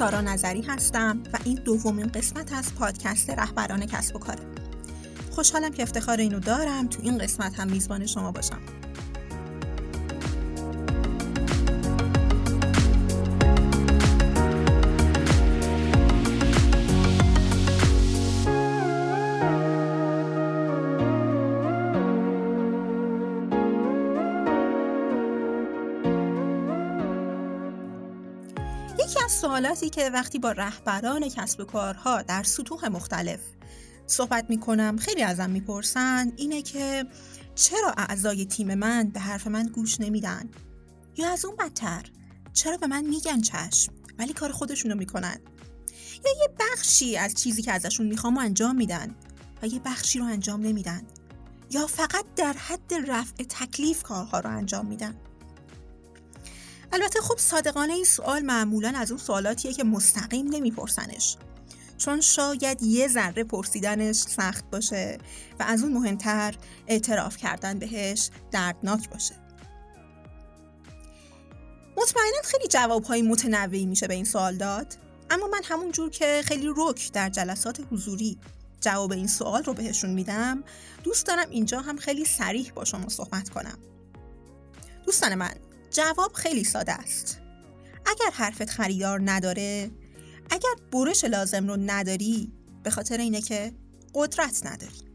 سارا نظری هستم و این دومین قسمت از پادکست رهبران کسب و کاره خوشحالم که افتخار اینو دارم. تو این قسمت هم میزبان شما باشم. سوالاتی که وقتی با رهبران کسب و کارها در سطوح مختلف صحبت می کنم خیلی ازم می‌پرسن اینه که چرا اعضای تیم من به حرف من گوش نمیدن؟ یا از اون بدتر چرا به من میگن چشم ولی کار خودشونو می‌کنن؟ یا یه بخشی از چیزی که ازشون می‌خوام انجام میدن و یه بخشی رو انجام نمیدن؟ یا فقط در حد رفع تکلیف کارها رو انجام میدن؟ البته خب صادقانه این سوال معمولا از اون سوالاتیه که مستقیم نمیپرسنش. چون شاید یه ذره پرسیدنش سخت باشه و از اون مهمتر اعتراف کردن بهش دردناک باشه. مطمئنا خیلی جوابهای متنوعی میشه به این سوال داد اما من همون جور که خیلی رک در جلسات حضوری جواب این سوال رو بهشون میدم دوست دارم اینجا هم خیلی سریح با شما صحبت کنم. دوستان من جواب خیلی ساده است. اگر حرفت خریدار نداره اگر برش لازم رو نداری به خاطر اینه که قدرت نداری.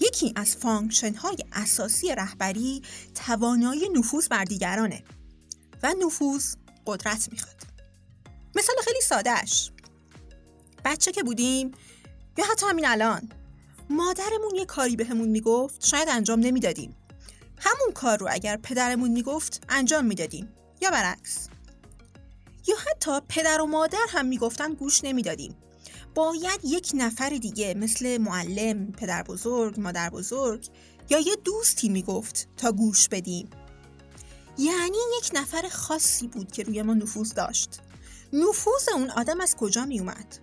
یکی از function های اساسی رهبری توانایی نفوذ بر دیگرانه و نفوذ قدرت می‌خواد. مثال خیلی سادهش بچه که بودیم یا حتی همین الان مادرمون یه کاری بهمون می‌گفت شاید انجام نمی‌دادیم. همون کار رو اگر پدرمون می‌گفت انجام می‌دادیم. یا برعکس. یا حتی پدر و مادر هم می‌گفتن گوش نمی‌دادیم. باید یک نفر دیگه مثل معلم، پدر بزرگ، مادر بزرگ یا یه دوستی می‌گفت تا گوش بدیم. یعنی یک نفر خاصی بود که روی ما نفوذ داشت. نفوذ اون آدم از کجا می اومد؟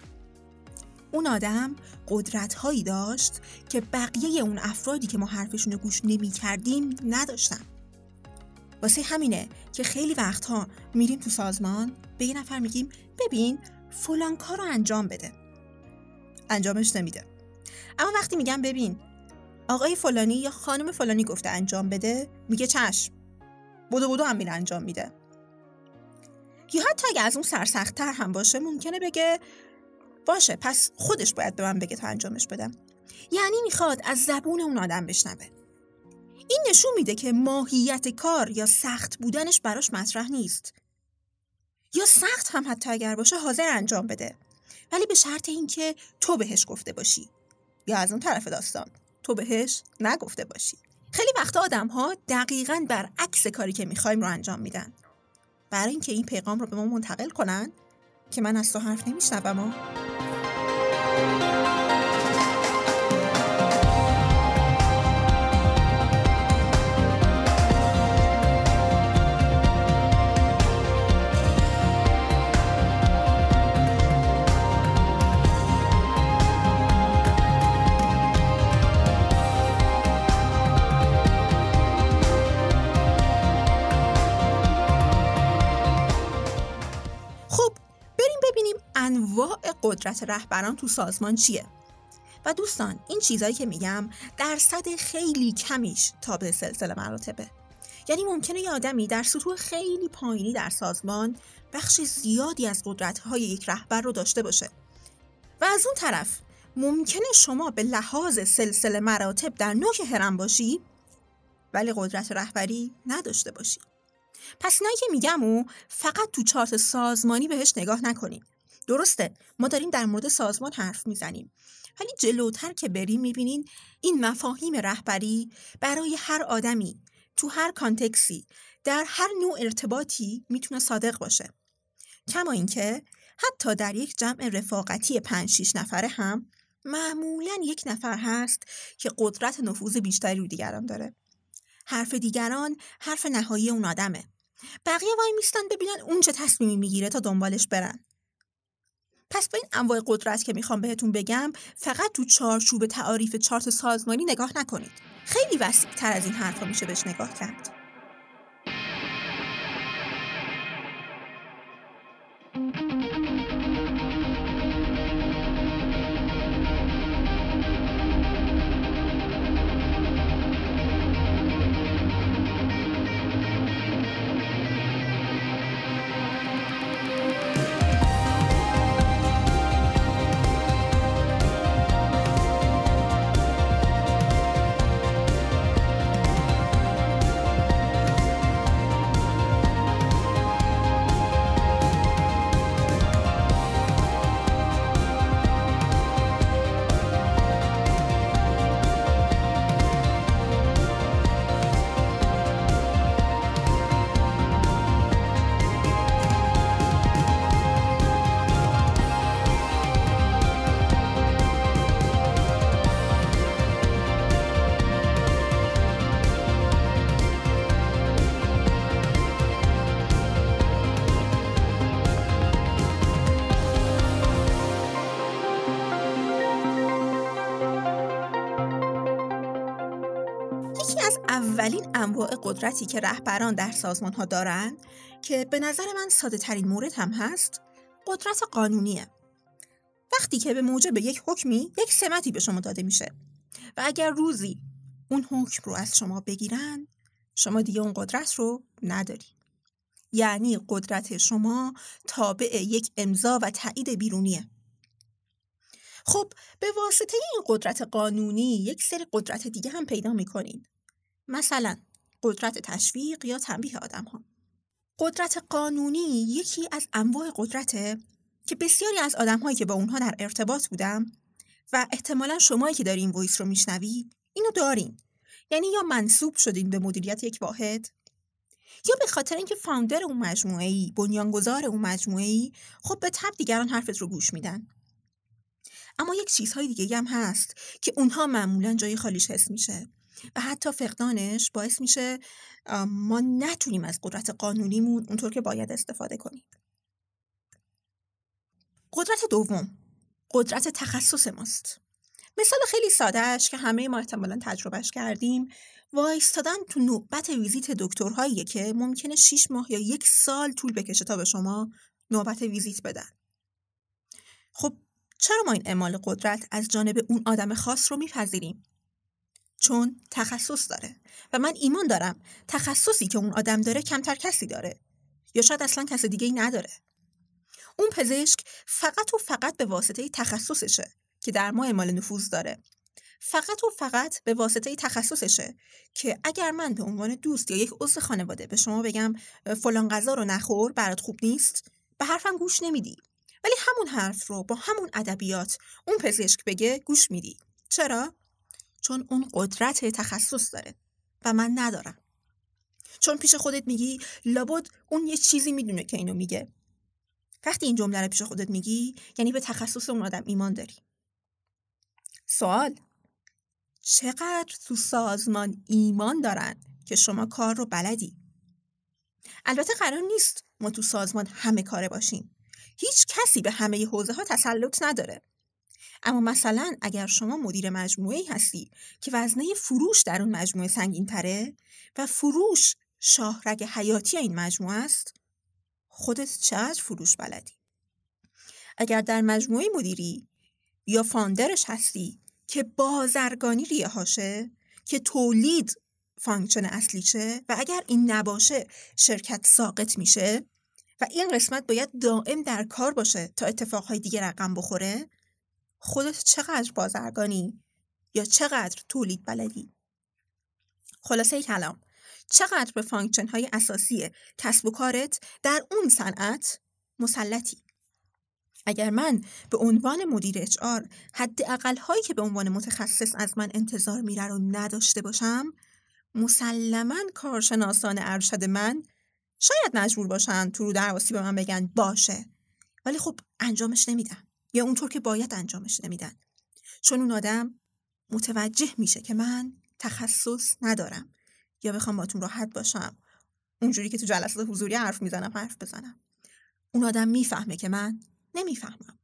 اون آدم قدرت هایی داشت که بقیه اون افرادی که ما حرفشون رو گوش نمی کردیم نداشتن. واسه همینه که خیلی وقتها میریم تو سازمان به یه نفر میگیم ببین فلان کار رو انجام بده. انجامش نمیده. اما وقتی میگم ببین آقای فلانی یا خانم فلانی گفته انجام بده میگه چشم بودو بودو هم میره انجام میده. یا حتی اگه از اون سرسختتر هم باشه ممکنه بگه باشه پس خودش باید به من بگه تا انجامش بدم. یعنی می‌خواد از زبون اون آدم بشنوه. این نشون میده که ماهیت کار یا سخت بودنش براش مطرح نیست. یا سخت هم حتی اگر باشه حاضر انجام بده. ولی به شرط اینکه تو بهش گفته باشی. یا از اون طرف داستان. تو بهش نگفته باشی. خیلی وقت آدم ها دقیقا برعکس کاری که می‌خوایم رو انجام میدن. برای اینکه این پیغام رو به ما منتقل کنن که من از تو حرف نمیشنوم انواع قدرت رهبران تو سازمان چیه؟ و دوستان این چیزایی که میگم درصد خیلی کمیش تا به سلسله مراتبه. یعنی ممکنه یه آدمی در سطوح خیلی پایینی در سازمان بخش زیادی از قدرت‌های یک رهبر رو داشته باشه. و از اون طرف ممکنه شما به لحاظ سلسله مراتب در نوک هرم باشی ولی قدرت رهبری نداشته باشی. پس اینایی که میگم و فقط تو چارت سازمانی بهش نگاه نکنیم. درسته ما داریم در مورد سازمان حرف می‌زنیم. ولی جلوتر که بریم می‌بینین این مفاهیم رهبری برای هر آدمی تو هر کانتکسی در هر نوع ارتباطی می‌تونه صادق باشه. کما اینکه حتی در یک جمع رفاقتی 5 6 نفره هم معمولا یک نفر هست که قدرت نفوذ بیشتری رو دیگران داره. حرف دیگران حرف نهایی اون آدمه. بقیه وای میستن ببینن اون چه تصمیمی می‌گیره تا دنبالش برن. پس به این انواع قدرت که می‌خوام بهتون بگم فقط تو چارچوب تعاریف چارت سازمانی نگاه نکنید. خیلی وسیع تر از این حرفا میشه بهش نگاه کرد. انواع قدرتی که رهبران در سازمان ها دارن که به نظر من ساده ترین مورد هم هست قدرت قانونیه. وقتی که به موجب یک حکمی یک سمتی به شما داده میشه و اگر روزی اون حکم رو از شما بگیرن شما دیگه اون قدرت رو نداری. یعنی قدرت شما تابع یک امضا و تایید بیرونیه. خب به واسطه این قدرت قانونی یک سری قدرت دیگه هم پیدا می‌کنین. مثلا قدرت تشویق یا تنبیه آدم ها قدرت قانونی یکی از انواع قدرته که بسیاری از آدم هایی که با اونها در ارتباط بودم و احتمالا شمایی که دارین voice رو میشنوید اینو دارین. یعنی یا منصوب شدین به مدیریت یک واحد یا به خاطر اینکه founder اون مجموعه ای بنیانگذار اون مجموعه ای خب به تبع دیگران حرفت رو گوش میدن. اما یک چیزهای دیگه هم هست که اونها معمولا جای خالیش حس میشه. و حتی فقدانش باعث میشه ما نتونیم از قدرت قانونیمون اونطور که باید استفاده کنیم. قدرت دوم قدرت تخصص ماست. مثال خیلی سادهش که همه ما احتمالا تجربهش کردیم. وایستادن تو نوبت ویزیت دکترهاییه که ممکنه 6 ماه یا یک سال طول بکشه تا به شما نوبت ویزیت بدن. خب چرا ما این اعمال قدرت از جانب اون آدم خاص رو میپذیریم؟ چون تخصص داره. و من ایمان دارم تخصصی که اون آدم داره کمتر کسی داره. یا شاید اصلا کس دیگه ای نداره. اون پزشک فقط و فقط به واسطه تخصصشه که در ما اعمال نفوذ داره. فقط و فقط به واسطه تخصصشه که اگر من به عنوان دوست یا یک عضو خانواده به شما بگم فلان غذا رو نخور برات خوب نیست به حرفم گوش نمیدی. ولی همون حرف رو با همون ادبیات اون پزشک بگه گوش میدی. چرا؟ چون اون قدرت تخصص داره و من ندارم. چون پیش خودت میگی لابد اون یه چیزی می‌دونه که اینو میگه. وقتی این جمله رو پیش خودت میگی یعنی به تخصص اون آدم ایمان داری. سوال چقدر تو سازمان ایمان دارن که شما کار رو بلدی؟ البته قرار نیست ما تو سازمان همه کاره باشیم. هیچ کسی به همه حوزه ها تسلط نداره. اما مثلا اگر شما مدیر مجموعه هستی که وزنه فروش در اون مجموعه سنگین تره و فروش شاهرگ حیاتی این مجموعه است خودت چقدر فروش بلدی؟ اگر در مجموعه مدیری یا فاندرش هستی که بازرگانی ریه هاشه که تولید function اصلیشه و اگر این نباشه شرکت ساقط میشه و این قسمت باید دائم در کار باشه تا اتفاقهای دیگه رقم بخوره خودت چقدر بازرگانی یا چقدر تولید بلدی؟ خلاصه کلام چقدر به function های اساسی کسب و کارت در اون صنعت مسلطی؟ اگر من به عنوان مدیر اچ آر حد هایی که به عنوان متخصص از من انتظار میره رو نداشته باشم مسلما کارشناسان ارشد من شاید مجبور باشن تو رو درواسی به من بگن باشه. ولی خب انجامش نمیدن یا اونطور که باید انجامش نمیدن. چون اون آدم متوجه میشه که من تخصص ندارم یا بخوام باتون راحت باشم. اونجوری که تو جلسات حضوری حرف می‌زنم حرف بزنم. اون آدم می‌فهمه که من نمی‌فهمم.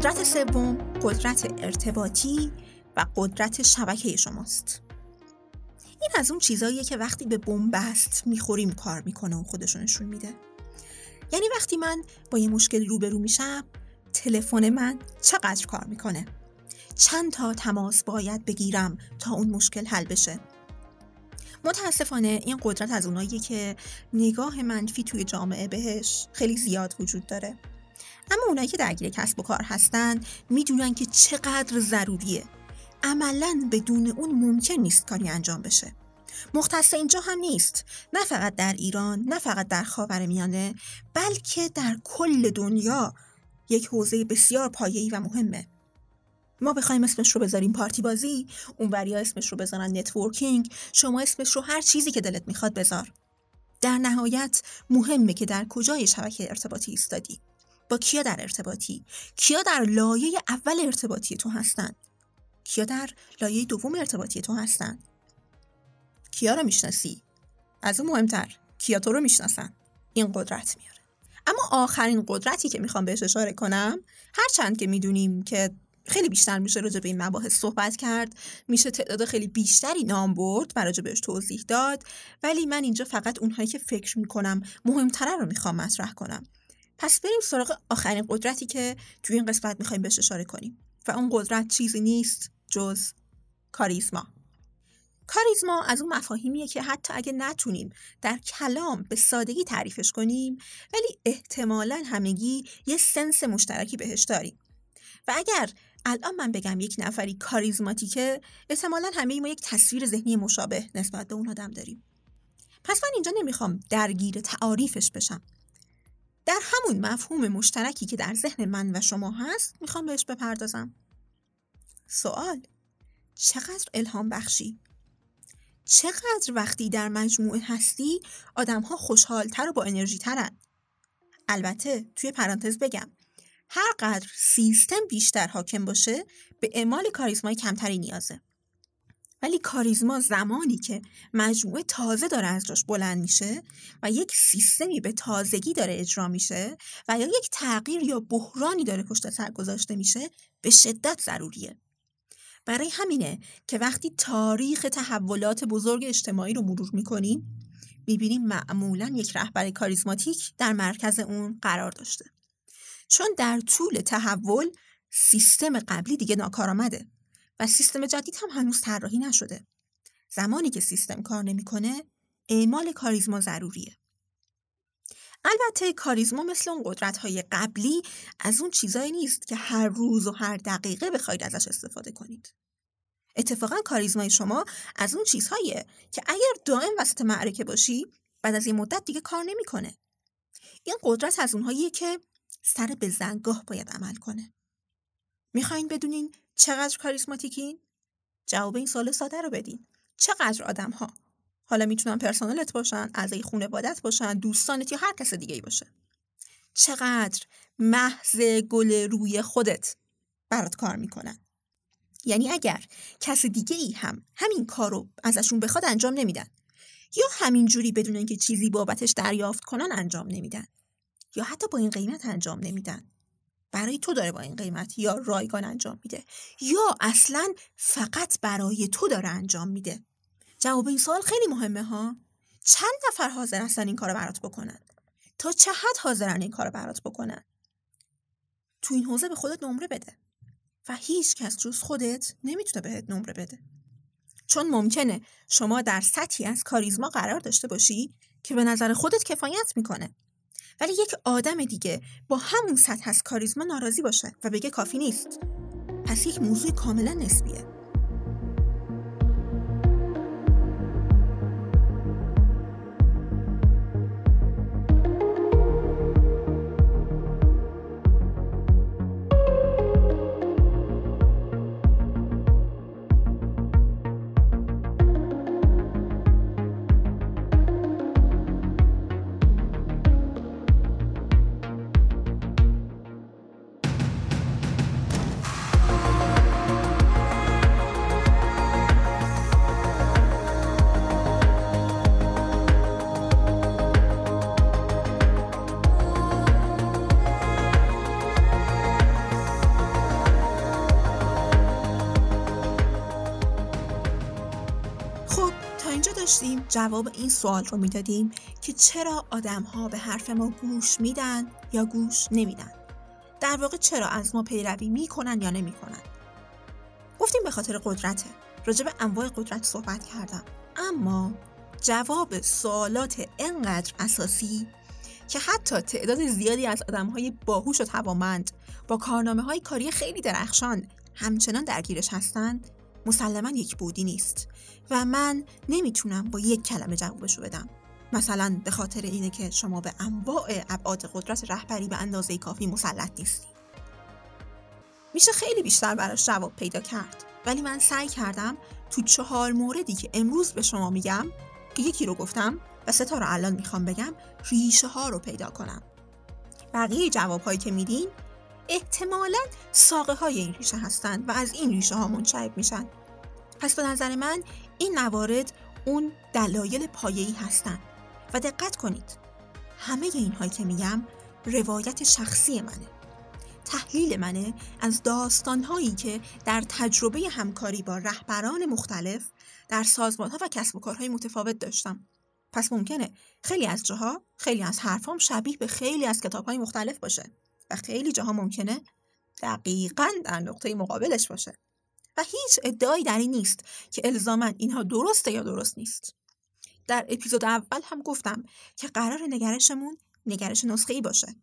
قدرت سوم قدرت ارتباطی و قدرت شبکه شماست. این از اون چیزاییه که وقتی به بنبست می‌خوریم کار می‌کنه و خودشونشون نشون میده. یعنی وقتی من با یه مشکل روبرو میشم تلفن من چقدر کار می‌کنه؟ چند تا تماس باید بگیرم تا اون مشکل حل بشه؟ متاسفانه این قدرت از اوناییه که نگاه منفی توی جامعه بهش خیلی زیاد وجود داره. اما اونایی که درگیر کسب و کار هستن می‌دونن که چقدر ضروریه. عملا بدون اون ممکن نیست کاری انجام بشه. مختص اینجا هم نیست. نه فقط در ایران نه فقط در خاورمیانه بلکه در کل دنیا یک حوزه بسیار پایه‌ای و مهمه. ما بخوایم اسمش رو بذاریم پارتی بازی اون وریا اسمش رو بذارن networking شما اسمش رو هر چیزی که دلت می‌خواد بذار. در نهایت مهمه که در کجای شبکه ارتباطی ایستادی. با کیا در ارتباطی؟ کیا در لایه اول ارتباطی تو هستن؟ کیا در لایه دوم ارتباطی تو هستن؟ کیا رو می‌شناسی؟ از اون مهمتر کیا تو رو می‌شناسن؟ این قدرت میاره. اما آخرین قدرتی که می‌خوام بهش اشاره کنم هرچند که می‌دونیم که خیلی بیشتر میشه راجع به این مباحث صحبت کرد میشه تعداد خیلی بیشتری نام برد و راجع بهش توضیح داد ولی من اینجا فقط اونهایی که فکر می‌کنم مهمتره رو می‌خوام مطرح کنم. پس بریم سراغ آخرین قدرتی که توی این قسمت می‌خوایم بهش اشاره کنیم. و اون قدرت چیزی نیست جز کاریزما. کاریزما از اون مفاهیمیه که حتی اگه نتونیم در کلام به سادگی تعریفش کنیم ولی احتمالا همگی یه سنس مشترکی بهش داریم. و اگر الان من بگم یک نفری کاریزماتیکه احتمالا همه ما یک تصویر ذهنی مشابه نسبت به اون آدم داریم. پس من اینجا نمی‌خوام درگیر تعاریفش بشم. در همون مفهوم مشترکی که در ذهن من و شما هست می‌خوام بهش بپردازم. سوال چقدر الهام بخشی؟ چقدر وقتی در مجموعه هستی آدم ها خوشحالتر و با انرژی ترن البته توی پرانتز بگم هر قدر سیستم بیشتر حاکم باشه به اعمال کاریزمای کمتری نیازه. ولی کاریزما زمانی که مجموعه تازه داره از جاش بلند میشه و یک سیستمی به تازگی داره اجرا میشه و یا یک تغییر یا بحرانی داره پشت سر گذاشته میشه به شدت ضروریه. برای همینه که وقتی تاریخ تحولات بزرگ اجتماعی رو مرور می‌کنیم می‌بینیم معمولا یک رهبر کاریزماتیک در مرکز اون قرار داشته. چون در طول تحول سیستم قبلی دیگه ناکارآمده. و سیستم جدید هم هنوز طراحی نشده. زمانی که سیستم کار نمی‌کنه اعمال کاریزما ضروریه. البته کاریزما مثل اون قدرت های قبلی از اون چیزایی نیست که هر روز و هر دقیقه بخواید ازش استفاده کنید. اتفاقا کاریزمای شما از اون چیزهاییه که اگر دائم وسط معرکه باشی بعد از یه مدت دیگه کار نمی‌کنه. این قدرت از اونهاییه که سر به زنگاه باید عمل کنه. می‌خواین بدونین چقدر کاریزماتیکین؟ جواب این سال ساده رو بدین. چقدر آدم ها حالا می‌تونن پرسنلت باشن اعضای خانوادت باشن دوستانت یا هر کس دیگه ای باشه. چقدر محض گل روی خودت برات کار می‌کنن؟ یعنی اگر کس دیگه ای هم همین کار رو ازشون بخواد انجام نمیدن یا همینجوری بدون اینکه چیزی بابتش دریافت کنن انجام نمیدن یا حتی با این قیمت انجام نمیدن. برای تو داره با این قیمت یا رایگان انجام میده یا اصلا فقط برای تو داره انجام میده؟ جواب این سوال خیلی مهمه ها. چند نفر حاضر هستن این کارو برات بکنن؟ تا چه حد حاضرن این کارو برات بکنن؟ تو این حوزه به خودت نمره بده و هیچ کس جز خودت نمی‌تونه بهت نمره بده. چون ممکنه شما در سطحی از کاریزما قرار داشته باشی که به نظر خودت کفایت می‌کنه. ولی یک آدم دیگه با همون سطح از کاریزما ناراضی باشه و بگه کافی نیست. پس یک موضوع کاملا نسبیه. جواب این سوال رو می‌دادیم که چرا آدم ها به حرف ما گوش میدن یا گوش نمیدن؟ در واقع چرا از ما پیروی می‌کنن یا نمی‌کنن؟ گفتیم به خاطر قدرته. راجع به انواع قدرت صحبت کردم. اما جواب سوالات انقدر اساسی که حتی تعداد زیادی از های باهوش و توامند با کارنامه های کاری خیلی درخشان همچنان درگیرش هستند مسلما یک بودی نیست و من نمی‌تونم با یک کلمه جوابشو بدم. مثلا به خاطر اینه که شما به انواع ابعاد قدرت رهبری به اندازه کافی مسلط نیستی. میشه خیلی بیشتر براش جواب پیدا کرد. ولی من سعی کردم تو چهار موردی که امروز به شما میگم که یکی رو گفتم و سه تا رو الان می‌خوام بگم ریشه ها رو پیدا کنم. بقیه جواب هایی که میدین احتمالا ساقه های این ریشه هستند و از این ریشه ها منشعب میشن. پس به نظر من این موارد اون دلایل پایه‌ای هستند و دقت کنید همه این هایی که میگم روایت شخصی منه. تحلیل منه از داستانهایی که در تجربه همکاری با رهبران مختلف در سازمانها و کسب و کارهای متفاوت داشتم. پس ممکنه خیلی از جاها خیلی از حرفام شبیه به خیلی از کتابهای مختلف باشه. و خیلی جاها ممکنه دقیقا در نقطه مقابلش باشه. و هیچ ادعایی در این نیست که الزاما اینها درسته یا درست نیست. در اپیزود اول هم گفتم که قرار نگرشمون نگرش نسخه ای باشه.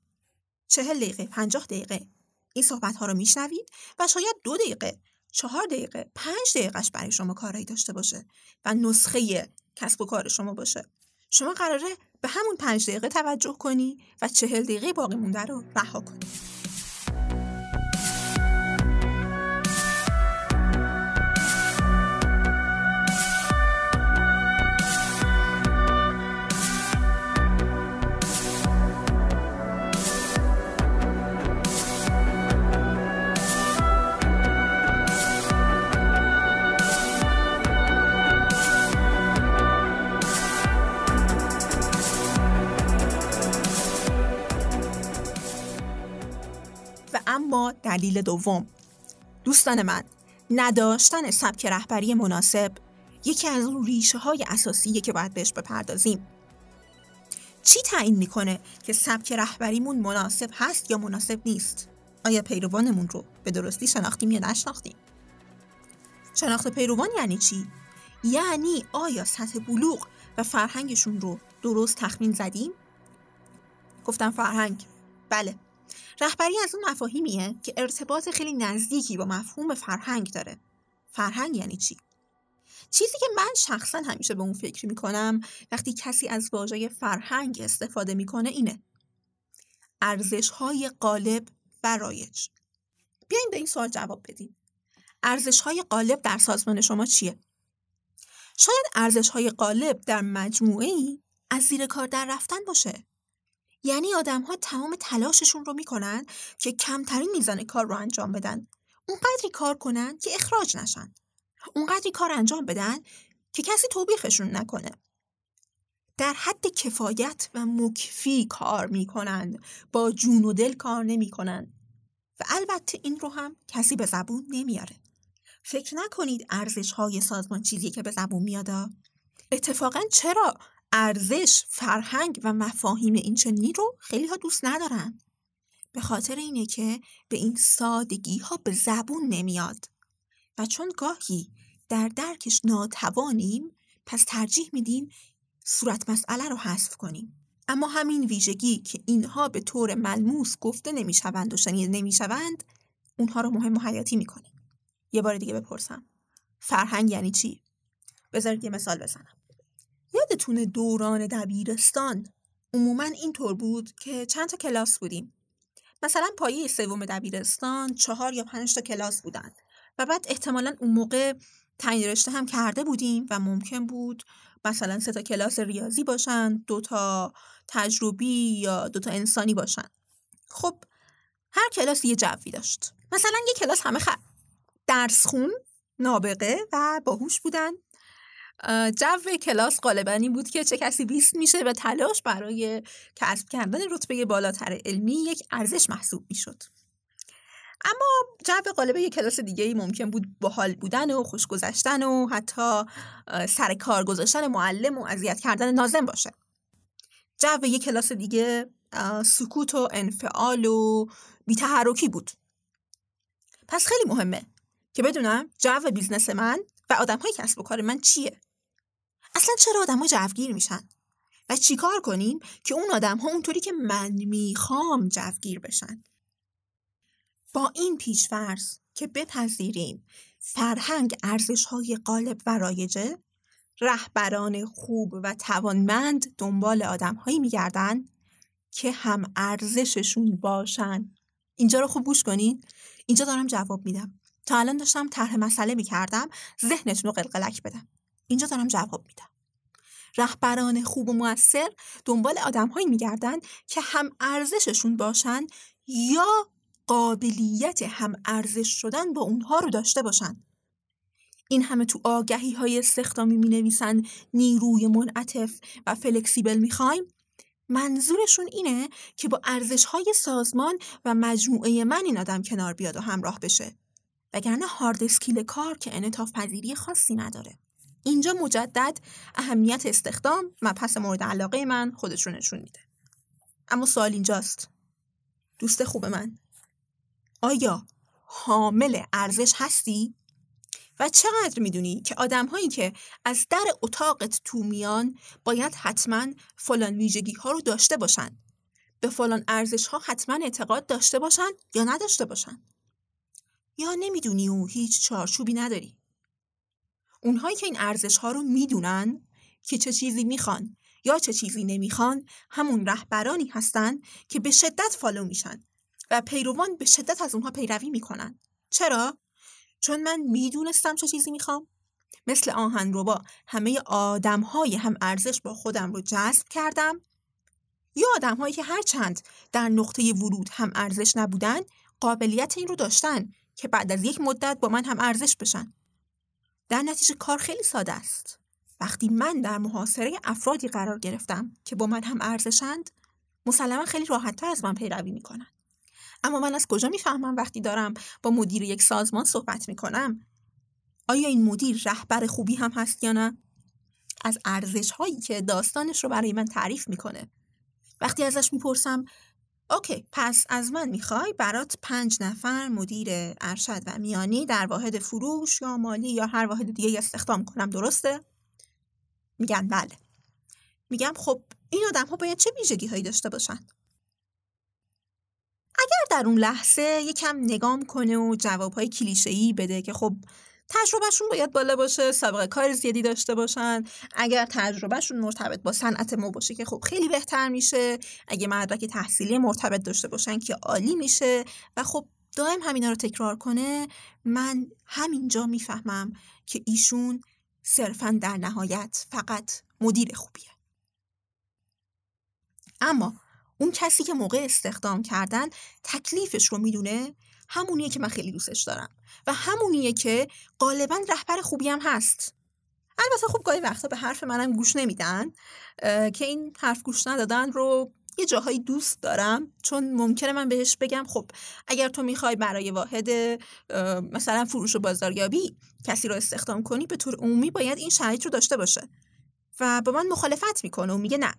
چهل دقیقه پنجاه دقیقه. این صحبت ها رو میشنوید و شاید دو دقیقه چهار دقیقه پنج دقیقهش برای شما کارایی داشته باشه و نسخه کسب و کار شما باشه. شما قراره به همون پنج دقیقه توجه کنی و چهل دقیقه باقی مونده رو رها کنی. اما دلیل دوم. دوستان من نداشتن سبک رهبری مناسب یکی از ریشه های اساسیه که باید بهش بپردازیم. چی تعیین می‌کنه که سبک رهبریمون مناسب هست یا مناسب نیست؟ آیا پیروانمون رو به درستی شناختیم یا نشناختیم؟ شناخت پیروان یعنی چی؟ یعنی آیا سطح بلوغ و فرهنگشون رو درست تخمین زدیم؟ گفتم فرهنگ. بله. رهبری از اون مفاهیمیه که ارتباط خیلی نزدیکی با مفهوم فرهنگ داره. فرهنگ یعنی چی؟ چیزی که من شخصا همیشه به اون فکر می‌کنم وقتی کسی از واژه فرهنگ استفاده می‌کنه اینه. ارزش های قالب و رایج. بیاین به این سوال جواب بدیم. ارزش های قالب در سازمان شما چیه؟ شاید ارزش های قالب در مجموعه ای از زیر کار در رفتن باشه. یعنی آدم ها تمام تلاششون رو می‌کنن که کمترین میزان کار رو انجام بدن. اونقدری کار کنن که اخراج نشن. اونقدری کار انجام بدن که کسی توبیخشون نکنه. در حد کفایت و مکفی کار می‌کنند با جون و دل کار نمی‌کنن. و البته این رو هم کسی به زبون نمیاره. فکر نکنید ارزش های سازمان چیزی که به زبون میادا اتفاقا چرا ارزش، فرهنگ و مفاهیم این چنینی رو خیلی ها دوست ندارن. به خاطر اینه که به این سادگی ها به زبون نمیاد و چون گاهی در درکش ناتوانیم پس ترجیح میدیم صورت مسئله رو حذف کنیم. اما همین ویژگی که اینها به طور ملموس گفته نمی‌شوند و شنیده نمی‌شوند اونها رو مهم و حیاتی می‌کنه. یه بار دیگه بپرسم. فرهنگ یعنی چی؟ بذارید یه مثال بزنم. یادتونه دوران دبیرستان؟ عموما اینطور بود که چند تا کلاس بودیم. مثلا پایه سوم دبیرستان چهار یا پنج تا کلاس بودن و بعد احتمالا اون موقع تعیین رشته هم کرده بودیم و ممکن بود مثلا سه تا کلاس ریاضی باشن دو تا تجربی یا دو تا انسانی باشن. خب هر کلاس یه جوی داشت. مثلا یه کلاس همه خ... درس خون نابغه و باهوش بودن. جو کلاس غالبا این بود که چه کسی بیست میشه و تلاش برای کسب کردن رتبه بالاتر علمی یک ارزش محسوب می‌شد. اما جو غالبا یک کلاس دیگه ای ممکن بود باحال بودن و خوش گذشتن و حتی سر کار گذاشتن معلم و اذیت کردن نازم باشه. جو یک کلاس دیگه سکوت و انفعال و بیتحرکی بود. پس خیلی مهمه که بدونم جو business من و آدم های کسب و کار من چیه. اصلا چرا ها جوگیر میشن؟ و چیکار کنیم که اون آدم ها اونطوری که من می‌خوام جوگیر بشن؟ با این پیشفرض که بپذیریم فرهنگ ارزش های غالب و رایجه رهبران خوب و توانمند دنبال آدم هایی میگردن که هم ارزششون باشن. اینجا رو خوب گوش کنین. اینجا دارم جواب میدم. تا الان داشتم طرح مسئله می‌کردم. ذهنتون رو قلقلک بدم. اینجا دارم جواب میدم. رهبران خوب و موثر دنبال آدم هایی میگردن که هم ارزششون باشن یا قابلیت هم ارزش شدن با اونها رو داشته باشن. این همه تو آگهی های استخدامی می نویسن نیروی منعطف و فلکسیبل می‌خوایم. منظورشون اینه که با ارزش های سازمان و مجموعه من این آدم کنار بیاد و همراه بشه وگرنه هارد اسکیل کار که انعطاف پذیری خاصی نداره. اینجا مجدد اهمیت استخدام پس مورد علاقه من خودش رو نشون میده. اما سوال اینجاست. دوست خوب من آیا حامل ارزش هستی؟ و چقدر می‌دونی که آدم هایی که از در اتاقت تو میان باید حتما فلان ویژگی ها رو داشته باشن به فلان ارزش ها حتما اعتقاد داشته باشن یا نداشته باشن؟ یا نمی‌دونی و هیچ چارچوبی نداری؟ اونهایی که این ارزش ها رو می‌دونن که چه چیزی می‌خوان یا چه چیزی نمی‌خوان همون رهبرانی هستن که به شدت فالو میشن و پیروان به شدت از اونها پیروی می‌کنن. چرا؟ چون من می‌دونستم چه چیزی می‌خوام. مثل آهن رو با همه آدم های هم ارزش با خودم رو جذب کردم. یا آدم هایی که هرچند در نقطه ورود هم ارزش نبودن قابلیت این رو داشتن که بعد از یک مدت با من هم ارزش بشن. در نتیجه کار خیلی ساده است. وقتی من در محاصره افرادی قرار گرفتم که با من هم ارزشند مسلما خیلی راحتتر از من پیروی می‌کنن. اما من از کجا می‌فهمم وقتی دارم با مدیر یک سازمان صحبت می‌کنم؟ آیا این مدیر رهبر خوبی هم هست یا نه؟ از ارزش هایی که داستانش رو برای من تعریف می‌کنه. وقتی ازش می‌پرسم اوکی پس از من می‌خوای برات پنج نفر مدیر ارشد و میانی در واحد فروش یا مالی یا هر واحد دیگه استخدام کنم درسته؟ میگن بله میگم خب این آدم ها باید چه ویژگی هایی داشته باشن؟ اگر در اون لحظه یکم نگام کنه و جوابهای کلیشه‌ای بده که خب تجربهشون باید بالا باشه سابقه کار زیادی داشته باشن. اگر تجربهشون مرتبط با صنعت ما باشه که خب خیلی بهتر میشه اگه مدرک تحصیلی مرتبط داشته باشن که عالی میشه و خب دائم همینا رو تکرار کنه من همینجا می‌فهمم که ایشون صرفا در نهایت فقط مدیر خوبیه. اما اون کسی که موقع استخدام کردن تکلیفش رو می‌دونه همونیه که من خیلی دوستش دارم و همونیه که غالبا رهبر خوبی هم هست. البته خب گاهی وقتا به حرف منم گوش نمیدن که این حرف گوش ندادن رو یه جاهایی دوست دارم چون ممکنه من بهش بگم خب اگر تو می‌خوای برای واحد مثلا فروش و بازاریابی کسی رو استخدام کنی به طور عمومی باید این شرایط رو داشته باشه و با من مخالفت می‌کنه و میگه نه.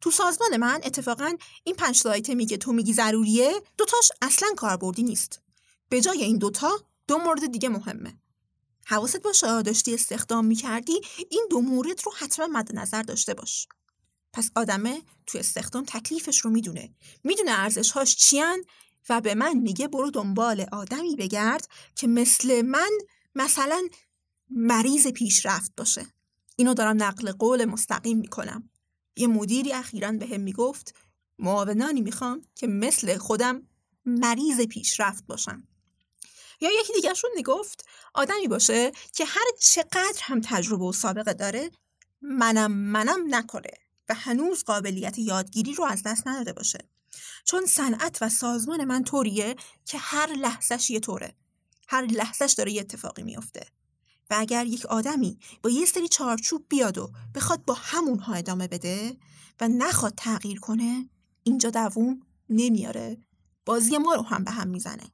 تو سازمان من اتفاقا این پنج آیتمی که تو میگی ضروریه دوتاش اصلا کاربردی نیست. به جای این دوتا دو مورد دیگه مهمه. حواست باشه داشتی استخدام می‌کردی این دو مورد رو حتما مد نظر داشته باش. پس آدمه تو استخدام تکلیفش رو می‌دونه. می‌دونه ارزشهاش چیان و به من میگه برو دنبال آدمی بگرد که مثل من مثلا مریض پیشرفت باشه. اینو دارم نقل قول مستقیم می‌کنم. یه مدیری اخیرا به هم می‌گفت معاونانی می‌خوام که مثل خودم مریض پیشرفت باشن. یا یکی دیگرشون می‌گفت آدمی باشه که هر چقدر هم تجربه و سابقه داره منم منم نکنه و هنوز قابلیت یادگیری رو از دست نداده باشه. چون صنعت و سازمان من طوریه که هر لحظش یه طوره. هر لحظش داره یه اتفاقی میفته و اگر یک آدمی با یه سری چارچوب بیاد و بخواد با همونها ادامه بده و نخواد تغییر کنه اینجا دووم نمیاره. بازی ما رو هم به هم می‌زنه.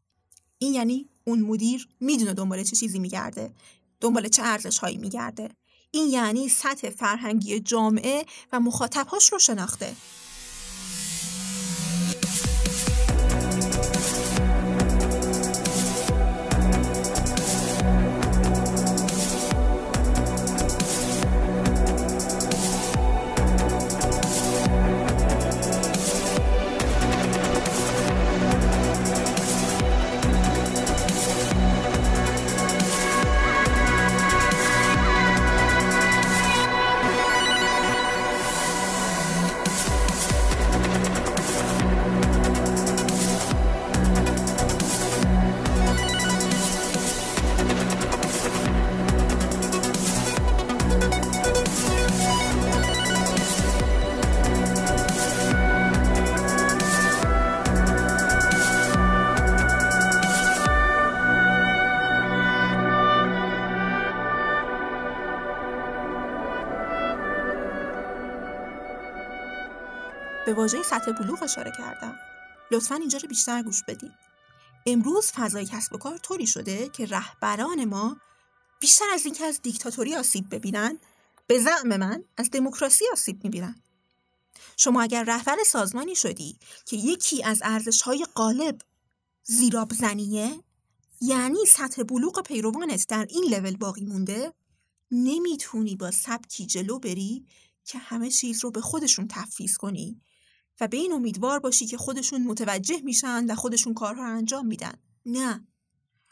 این یعنی اون مدیر می‌دونه دنبال چه چیزی میگرده دنبال چه ارزش هایی میگرده. این یعنی سطح فرهنگی جامعه و مخاطبهاش رو شناخته. واژه سطح بلوغ اشاره کردم. لطفا اینجا رو بیشتر گوش بدید امروز فضای کسب و کار طوری شده که رهبران ما بیشتر از اینکه از دیکتاتوری آسیب ببینن به زعم من از دموکراسی آسیب می‌بینن. شما اگر رهبر سازمانی شدی که یکی از ارزش های غالب زیراب زنیه یعنی سطح بلوغ پیروانت در این لول باقی مونده نمی‌تونی با سبکی جلو بری که همه چیز رو به خودشون تفویض کنی و به این امیدوار باشی که خودشون متوجه میشن و خودشون کارها رو انجام میدن. نه.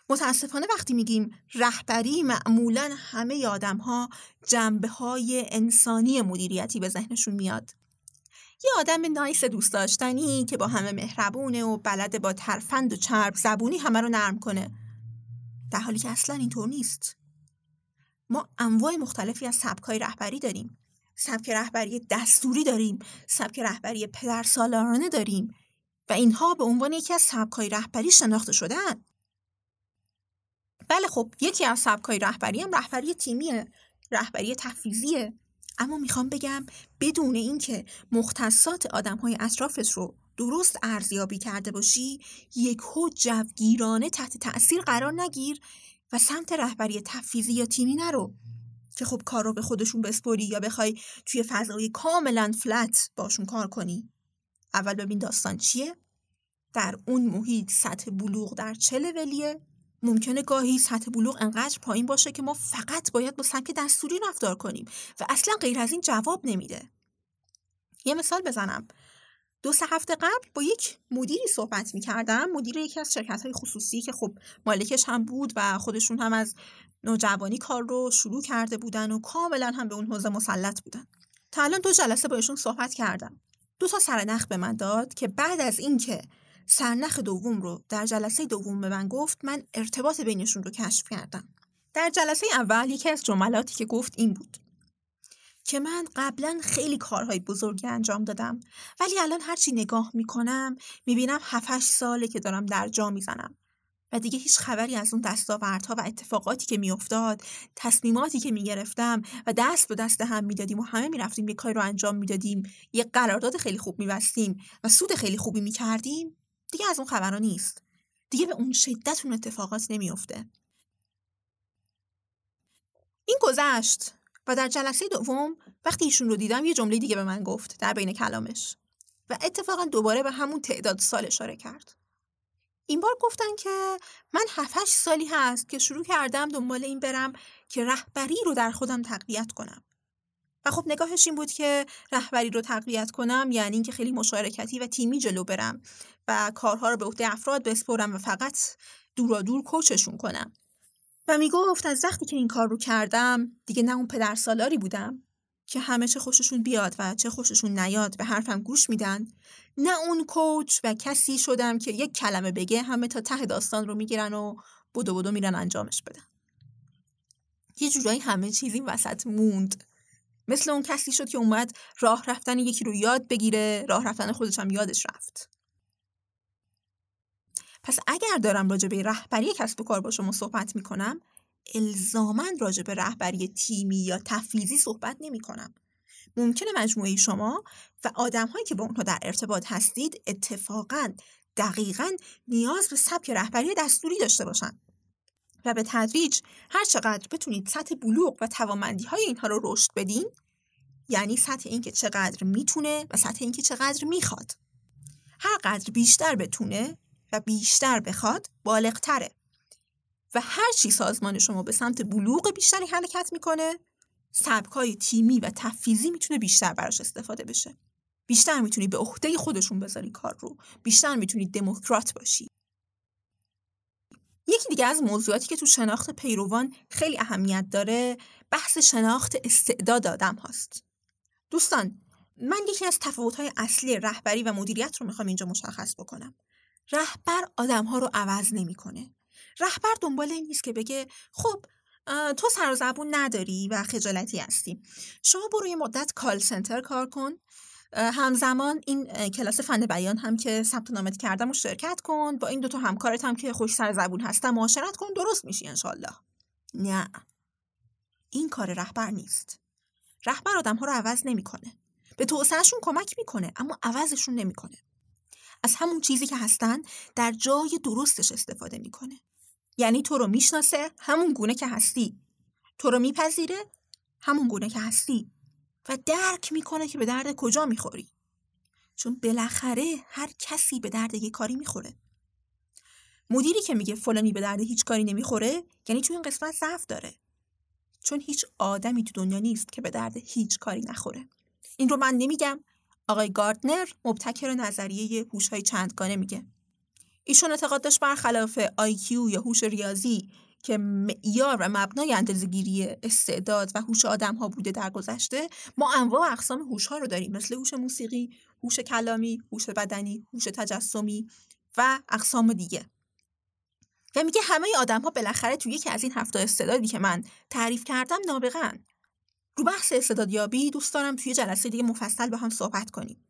متاسفانه وقتی میگیم رهبری معمولا همه آدم ها جنبه های انسانی مدیریتی به ذهنشون میاد. یه آدم نایس دوست داشتنی که با همه مهربونه و بلد با ترفند و چرب زبونی همه رو نرم کنه. در حالی که اصلا اینطور نیست. ما انواع مختلفی از سبکای رهبری داریم. سبک رهبری دستوری داریم سبک رهبری پدرسالارانه داریم و اینها به عنوان یکی از سبکای رهبری شناخته شدن بله خب یکی از سبکای رهبری هم رهبری تیمیه رهبری تفیزیه اما می‌خوام بگم بدون اینکه مختصات آدم های اطرافت رو درست ارزیابی کرده باشی یک جوگیرانه تحت تأثیر قرار نگیر و سمت رهبری تفیزی یا تیمی نرو. که خب کار رو به خودشون بسپری یا بخوای توی فضای کاملا فلت باشون کار کنی. اول ببین داستان چیه؟ در اون محیط سطح بلوغ در چه لولیه؟ ممکنه گاهی سطح بلوغ انقدر پایین باشه که ما فقط باید با سبک دستوری رفتار کنیم و اصلا غیر از این جواب نمیده. یه مثال بزنم. دو سه هفته قبل با یک مدیری صحبت می کردم مدیر یکی از شرکت های خصوصی که خب مالکش هم بود و خودشون هم از نوجوانی کار رو شروع کرده بودن و کاملا هم به اون حوزه مسلط بودن. تا الان دو جلسه با ایشون صحبت کردم. دو تا سرنخ به من داد که بعد از اینکه سرنخ دوم رو در جلسه دوم به من گفت من ارتباط بینشون رو کشف کردم. در جلسه اول یکی از جملاتی که گفت این بود. که من قبلا خیلی کارهای بزرگی انجام دادم ولی الان هرچی نگاه می‌کنم می‌بینم 7 ساله که دارم در جا می‌زنم. و دیگه هیچ خبری از اون دستاوردها و اتفاقاتی که میافتاد تصمیماتی که می‌گرفتم و دست به دست هم می‌دادیم و همه می‌رفتیم یه کاری رو انجام می‌دادیم یه قرارداد خیلی خوب میبستیم و سود خیلی خوبی می‌کردیم دیگه از اون خبرها نیست. دیگه به اون شدت اون اتفاقات نمیافته. این گذشت. و در جلسه دوم وقتی ایشون رو دیدم یه جمله دیگه به من گفت در بین کلامش و اتفاقا دوباره به همون تعداد سال اشاره کرد. این بار گفتن که من 7 سالی هست که شروع کردم دنبال این برم که رهبری رو در خودم تقویت کنم. و خب نگاهش این بود که رهبری رو تقویت کنم یعنی اینکه خیلی مشارکتی و تیمی جلو برم و کارها رو به عهده افراد بسپرم و فقط دورا دور کوچشون کنم. و می‌گفت از وقتی که این کار رو کردم دیگه نه اون پدر سالاری بودم که همه چه خوششون بیاد و چه خوششون نیاد به حرفم گوش میدن نه اون کوچ و کسی شدم که یک کلمه بگه همه تا ته داستان رو می‌گیرن و بدو بدو میرن انجامش بدن. یه جورایی همه چیزی وسط موند. مثل اون کسی شد که اومد راه رفتن یکی رو یاد بگیره راه رفتن خودش هم یادش رفت. پس اگر دارم راجع به رهبری کسب و کار با شما صحبت می‌کنم الزامن راجع به رهبری تیمی یا تفویضی صحبت نمی کنم. ممکنه مجموعه شما و آدمهایی که با اونها در ارتباط هستید اتفاقا دقیقا نیاز به سبک رهبری دستوری داشته باشند و به تدریج هر چقدر بتونید سطح بلوغ و توامندی های اینها رو رشد بدین یعنی سطح اینکه چقدر می‌تونه و سطح اینکه چقدر می‌خواد هر قدر بیشتر بتونه و بیشتر بخواد بالغتره. و هر چی سازمان شما به سمت بلوغ بیشتری حرکت می‌کنه سبکای تیمی و تفیزی می‌تونه بیشتر براش استفاده بشه. بیشتر می‌تونی به عهده خودشون بذاری کار رو. بیشتر می‌تونی دموکرات باشی. یکی دیگه از موضوعاتی که تو شناخت پیروان خیلی اهمیت داره بحث شناخت استعداد آدم هاست. دوستان من یکی از تفاوت‌های اصلی رهبری و مدیریت رو می‌خوام اینجا مشخص بکنم. رهبر آدمها رو عوض نمی‌کنه. رهبر دنبال این نیست که بگه خب تو سر زبون نداری و خجالتی هستی. شما برو یه مدت کال سنتر کار کن. همزمان این کلاس فن بیان هم که ثبت نامت کردم و شرکت کن. با این دوتا همکارت هم که خوش سر زبون هستن معاشرت کن. درست میشی انشالله نه. این کار رهبر نیست. رهبر آدم ها رو عوض نمی‌کنه. به توسعهشون کمک می‌کنه اما عوضشون نمی‌کنه. از همون چیزی که هستن در جای درستش استفاده می‌کنه. یعنی تو رو می‌شناسه همون گونه که هستی. تو رو میپذیره همون گونه که هستی. و درک می‌کنه که به درد کجا می‌خوری. چون بالاخره هر کسی به درد یه کاری می‌خوره. مدیری که میگه فلانی به درد هیچ کاری نمی‌خوره یعنی تو این قسمت ضعف داره. چون هیچ آدمی تو دنیا نیست که به درد هیچ کاری نخوره. این رو من نمیگم. آقای گاردنر مبتکر نظریه هوش‌های چندگانه میگه. ایشون اعتقاد داشت برخلاف آیکیو یا هوش ریاضی که معیار و مبنای اندازه‌گیری استعداد و هوش آدم ها بوده در گذشته ما انواع و اقسام هوش ها رو داریم مثل هوش موسیقی، هوش کلامی، هوش بدنی، هوش تجسمی و اقسام دیگه. و میگه همه آدم ها بالاخره توی یکی از این هفته استعدادی که من تعریف کردم نابغن رو بحث استعدادیابی دوست دارم توی جلسه دیگه مفصل با هم صحبت کنیم.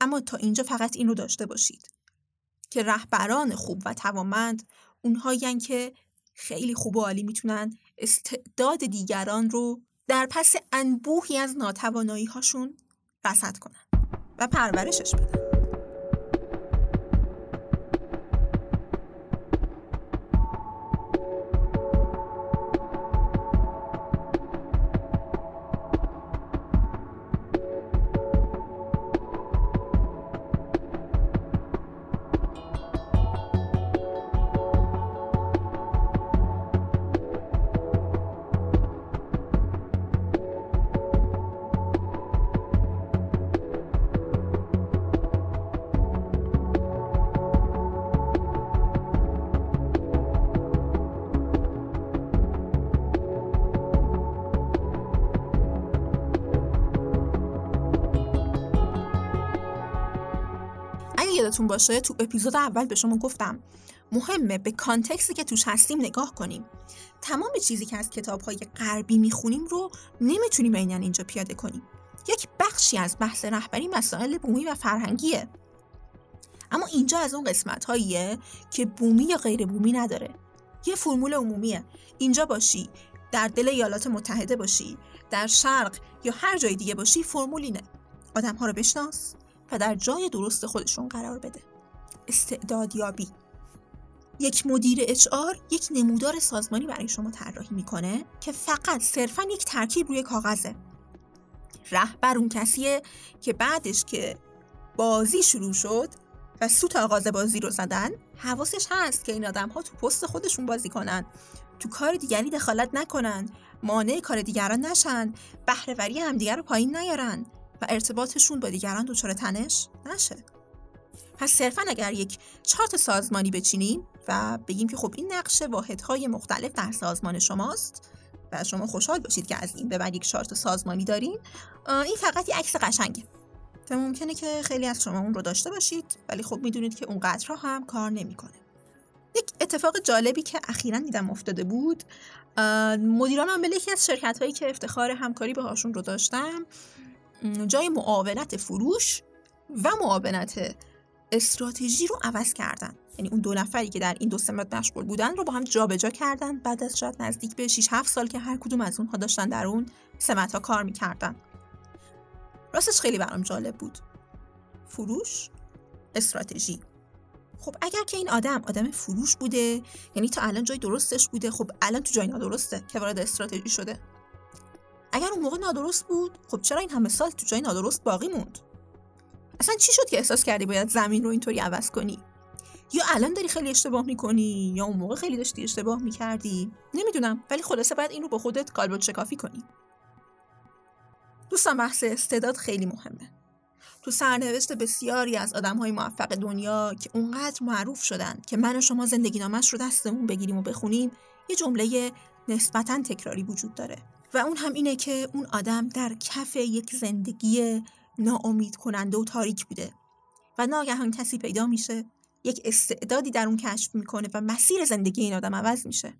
اما تا اینجا فقط این رو داشته باشید که رهبران خوب و توانمند اونهایی که خیلی خوب و عالی می‌تونن استعداد دیگران رو در پس انبوهی از ناتوانایی هاشون رسد کنن و پرورشش بدن. یادتون باشه تو اپیزود اول به شما گفتم مهمه به کانتکسی که توش هستیم نگاه کنیم. تمام چیزی که از کتاب های غربی می‌خونیم رو نمی‌تونیم عینا اینجا پیاده کنیم. یک بخشی از بحث رهبری مسائل بومی و فرهنگیه. اما اینجا از اون قسمت هاییه که بومی یا غیر بومی نداره. یه فرمول عمومیه. اینجا باشی در دل ایالات متحده باشی در شرق یا هر جای دیگه باشی فرمول اینه. آدم ها رو بشناس. و در جای درست خودشون قرار بده. استعدادیابی. یک مدیر اچ یک نمودار سازمانی برای شما طراحی می‌کنه که فقط صرفا یک ترکیب روی کاغذه. رهبر اون کسیه که بعدش که بازی شروع شد و سوت آغاز بازی رو زدن حواسش هست که این آدم ها تو پست خودشون بازی کنن. تو کار دیگری دخالت نکنن. مانع کار دیگران نشن. بهرهوری همدیگر رو پایین نیارن. و ارتباطشون با دیگران دچار تنش نشه. پس صرفا اگر یک چارت سازمانی بچینیم و بگیم که خب این نقشه واحدهای مختلف در سازمان شماست و شما خوشحال باشید که از این به بعد یک چارت سازمانی دارین این فقط یک عکس قشنگه. و ممکنه که خیلی از شما اون رو داشته باشید ولی خب می‌دونید که اونقدر هم کار نمی‌کنه. یک اتفاق جالبی که اخیرا دیدم افتاده بود مدیران عامل یکی از شرکت هایی که افتخار همکاری باهاشون رو داشتم جای معاونت فروش و معاونت استراتژی رو عوض کردن. یعنی اون دو نفری که در این دو سمت مشغول بودن رو با هم جابجا کردن. بعد از شاید نزدیک به 6 7 سال که هر کدوم از اونها داشتن در اون سمت ها کار می‌کردن. راستش خیلی برام جالب بود. فروش استراتژی. خب اگر که این آدم آدم فروش بوده یعنی تا الان جای درستش بوده خب الان تو جای نادرسته که وارد استراتژی شده. اگر اون موقع نادرست بود خب چرا این همه سال تو جای نادرست باقی موند؟ اصلا چی شد که احساس کردی باید زمین رو اینطوری عوض کنی؟ یا الان داری خیلی اشتباه می‌کنی؟ یا اون موقع خیلی داشتی اشتباه می‌کردی؟ نمی‌دونم ولی خلاصه باید این رو با خودت کالبد شکافی کنی. دوستان بحث استعداد خیلی مهمه. تو سرنوشت بسیاری از آدم های موفق دنیا که اونقدر معروف شدن که من و شما زندگی نامش رو دستمون بگیریم و بخونیم یه جمله نسبتا تکراری وجود داره. و اون هم اینه که اون آدم در کف یک زندگی ناامید کننده و تاریک بوده و ناگهان کسی پیدا میشه یک استعدادی در اون کشف می‌کنه و مسیر زندگی این آدم عوض میشه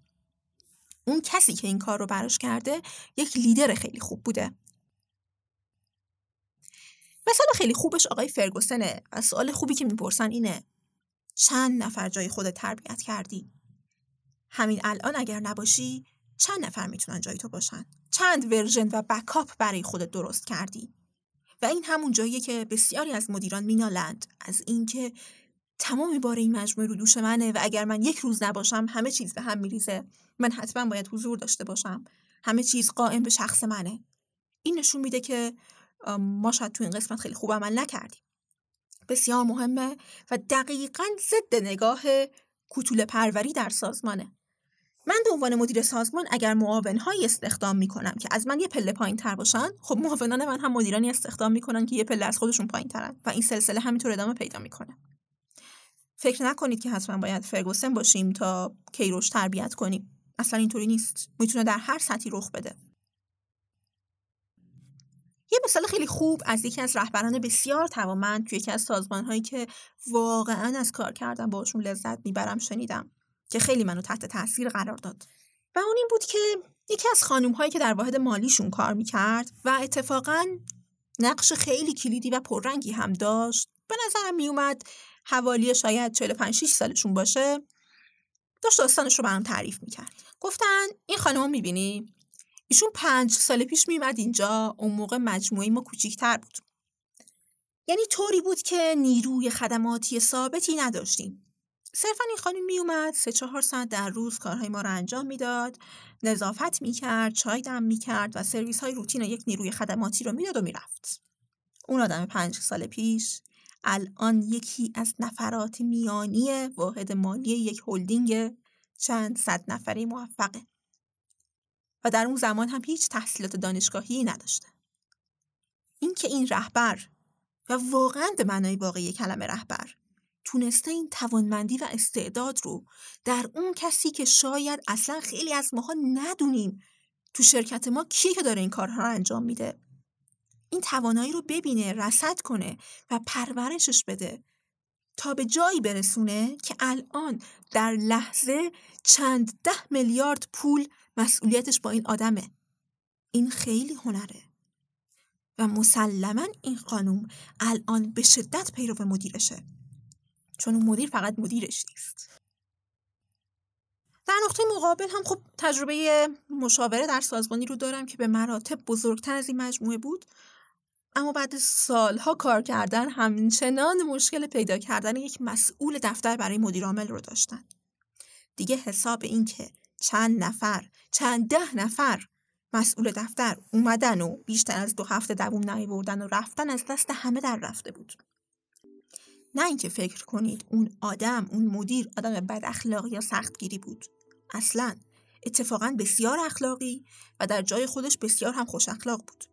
اون کسی که این کار رو براش کرده یک لیدر خیلی خوب بوده مثال خیلی خوبش آقای فرگوسنه و سوال خوبی که می‌پرسن اینه چند نفر جای خود تربیت کردی؟ همین الان اگر نباشی چند نفر می‌تونن جای تو باشن؟ چند ورژن و بکاپ برای خودت درست کردی؟ و این همون جاییه که بسیاری از مدیران مینالند. از اینکه تمام بار این مجموعه رو دوش منه و اگر من یک روز نباشم همه چیز به هم میریزه. من حتما باید حضور داشته باشم. همه چیز قائم به شخص منه. این نشون میده که ما شاید تو این قسمت خیلی خوب عمل نکردیم. بسیار مهمه و دقیقا ضد نگاه کوتوله پروری در سازمانه. من به عنوان مدیر سازمان اگر معاونهایی استخدام می‌کنم که از من یه پله پایین تر باشن خب معاونان من هم مدیرانی استخدام می‌کنن که یه پله از خودشون پایین ترن و این سلسله همینطور ادامه پیدا می‌کنه. فکر نکنید که حتما باید فرگوسن باشیم تا کیروش تربیت کنیم. اصلا اینطوری نیست. می‌تونه در هر سطحی رخ بده. یه مثال خیلی خوب از یکی از رهبران بسیار توانمند توی یکی از سازمانهایی که واقعا از کار کردن باشون لذت می‌برم شنیدم. که خیلی منو تحت تاثیر قرار داد. و اون این بود که یکی از خانوم هایی که در واحد مالیشون کار می‌کرد و اتفاقا نقش خیلی کلیدی و پررنگی هم داشت به نظرم میومد حوالی شاید 45 6 سالشون باشه داشت داستانش رو برام تعریف می‌کرد. گفتن این خانم می‌بینی؟ ایشون پنج سال پیش میمد اینجا اون موقع مجموعه ما کوچیکتر بود. یعنی طوری بود که نیروی خدماتی ثابتی نداشتیم. صرفا این خانم میومد سه چهار ساعت در روز کارهای ما رو انجام می‌داد نظافت می‌کرد چای دم می‌کرد و سرویس های روتین یک نیروی خدماتی رو می‌داد و می‌رفت. اون آدم پنج سال پیش الان یکی از نفرات میانی واحد مالی یک هلدینگ چند صد نفره موفقه و در اون زمان هم هیچ تحصیلات دانشگاهی نداشته. اینکه این رهبر و واقعا به معنای واقعی کلمه رهبر تونسته این توانمندی و استعداد رو در اون کسی که شاید اصلا خیلی از ماها ندونیم تو شرکت ما کیه که داره این کارها رو انجام میده. این توانایی رو ببینه رسد کنه و پرورشش بده تا به جایی برسونه که الان در لحظه چند ده میلیارد پول مسئولیتش با این آدمه. این خیلی هنره. و مسلما این خانوم الان به شدت پیرو مدیرشه. چون اون مدیر فقط مدیرش نیست. در نقطه مقابل هم خب تجربه مشاوره در سازمانی رو دارم که به مراتب بزرگتر از این مجموعه بود. اما بعد سالها کار کردن همچنان مشکل پیدا کردن یک مسئول دفتر برای مدیرعامل رو داشتن. دیگه حساب این که چند نفر چند ده نفر مسئول دفتر اومدن و بیشتر از دو هفته دووم بردن و رفتن از دست همه در رفته بود. نه اینکه فکر کنید اون آدم اون مدیر آدم بد اخلاقی یا سختگیری بود. اصلا اتفاقا بسیار اخلاقی و در جای خودش بسیار هم خوش اخلاق بود.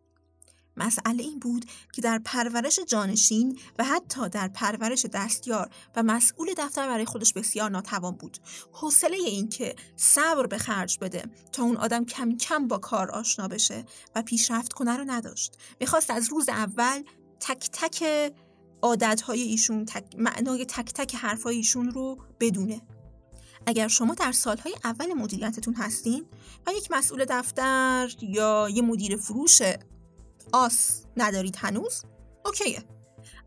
مسئله این بود که در پرورش جانشین و حتی در پرورش دستیار و مسئول دفتر برای خودش بسیار ناتوان بود. حوصله این که صبر به خرج بده تا اون آدم کم کم با کار آشنا بشه و پیشرفت کنه رو نداشت. می‌خواست از روز اول تک تک عادتهای ایشون تک، معنای تک تک حرفهای ایشون رو بدونه. اگر شما در سالهای اول مدیریتتون هستین و یک مسئول دفتر یا یه مدیر فروش آس ندارید هنوز اوکیه.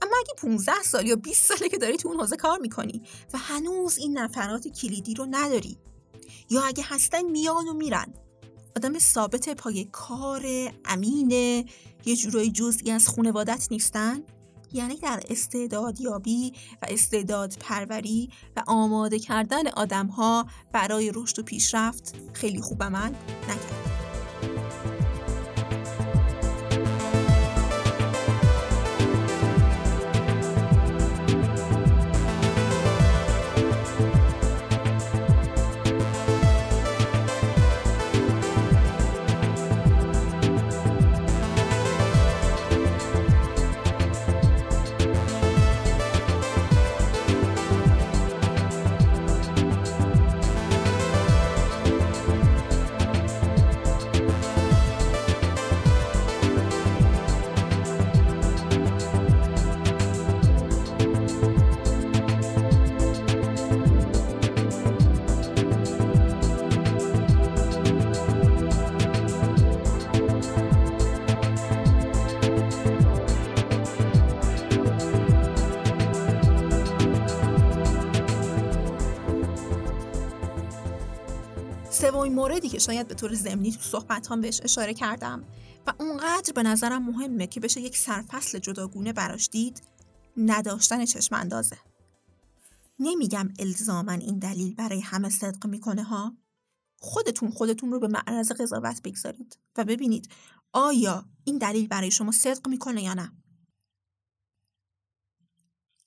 اما اگه 15 سال یا 20 ساله که داری تو اون حوزه کار می‌کنی و هنوز این نفرات کلیدی رو نداری یا اگه هستن میان و میرن آدم ثابت پای کار امین یه جورایی جزئی از خونوادت نیستن یعنی در استعدادیابی و استعداد پروری و آماده کردن آدم ها برای رشد و پیشرفت خیلی خوب عمل نکرد که شاید به طور ضمنی تو صحبت هم بهش اشاره کردم و اونقدر به نظرم مهمه که بشه یک سرفصل جداگونه براش دید نداشتن چشم اندازه نمیگم الزاما این دلیل برای همه صدق می‌کنه ها خودتون خودتون رو به معرض قضاوت بگذارید و ببینید آیا این دلیل برای شما صدق می‌کنه یا نه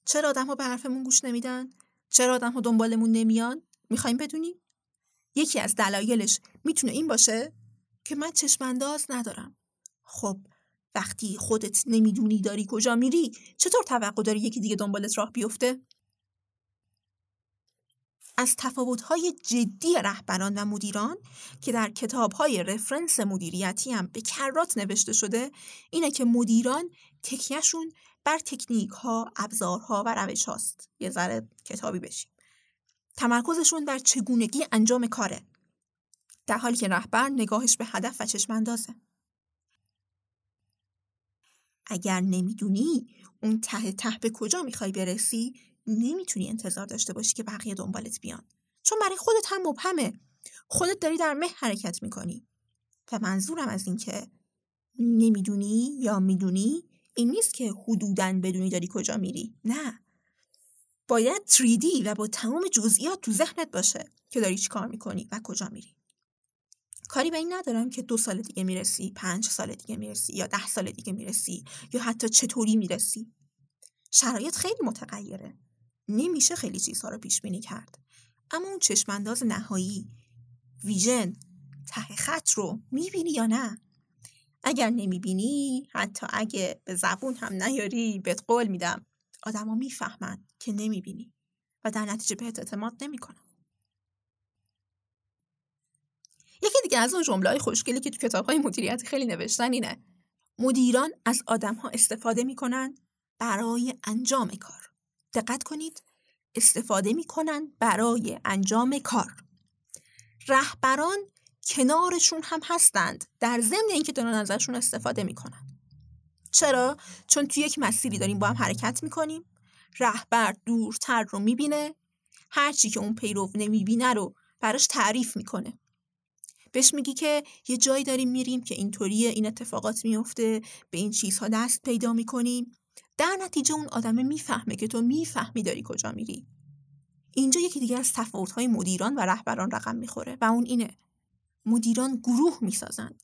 چرا آدم ها به حرفمون گوش نمیدن؟ چرا آدم ها دنبالمون نمیان؟ می‌خوایم بدونیم؟ یکی از دلایلش می‌تونه این باشه که من چشمانداز ندارم. خب وقتی خودت نمی‌دونی داری کجا میری چطور توقع داری یکی دیگه دنبالت راه بیفته؟ از تفاوت‌های جدی رهبران و مدیران که در کتاب‌های رفرنس مدیریتی هم به کرات نوشته شده اینه که مدیران تکیهشون بر تکنیک ها، ابزارها و روش هاست. یه ذره کتابی بشیم. تمرکزشون بر چگونگی انجام کاره. در حالی که رهبر نگاهش به هدف و چشم اندازه. اگر نمی‌دونی اون ته ته به کجا می‌خوای برسی نمی‌تونی انتظار داشته باشی که بقیه دنبالت بیان. چون برای خودت هم مبهمه. خودت داری در مه حرکت می‌کنی. و منظورم از این که نمی‌دونی یا می‌دونی این نیست که حدودا بدونی داری کجا میری. نه. باید 3D و با تمام جزئیات تو ذهنت باشه که داری چی کار می‌کنی و کجا میری. کاری به این ندارم که دو سال دیگه می‌رسی پنج سال دیگه می‌رسی یا ده سال دیگه می‌رسی یا حتی چطوری می‌رسی. شرایط خیلی متغیره. نمیشه خیلی چیزها رو پیش بینی کرد. اما اون چشمانداز نهایی ویژن ته خط رو می‌بینی یا نه؟ اگر نمی‌بینی حتی اگه به زبون هم نیاری بهت قول میدم آدما می‌فهمن. که نمی‌بینی و در نتیجه بهت اعتماد نمی‌کنن یکی دیگه از اون جمله های خوشگلی که تو کتاب های مدیریت خیلی نوشتن اینه مدیران از آدم ها استفاده می‌کنن برای انجام کار. دقت کنید استفاده می‌کنن برای انجام کار. رهبران کنارشون هم هستند در ضمن اینکه دارن ازشون استفاده می‌کنن. چرا؟ چون توی یک مسیری داریم با هم حرکت می‌کنیم رهبر دورتر رو می‌بینه هرچی که اون پیرو نمی‌بینه رو براش تعریف می‌کنه. بهش میگی که یه جایی داریم میریم که اینطوریه این اتفاقات میفته به این چیزها دست پیدا می‌کنیم در نتیجه اون آدمه می‌فهمه که تو می‌فهمی داری کجا میری. اینجا یکی دیگه از تفاوت‌های مدیران و رهبران رقم می‌خوره و اون اینه. مدیران گروه می‌سازند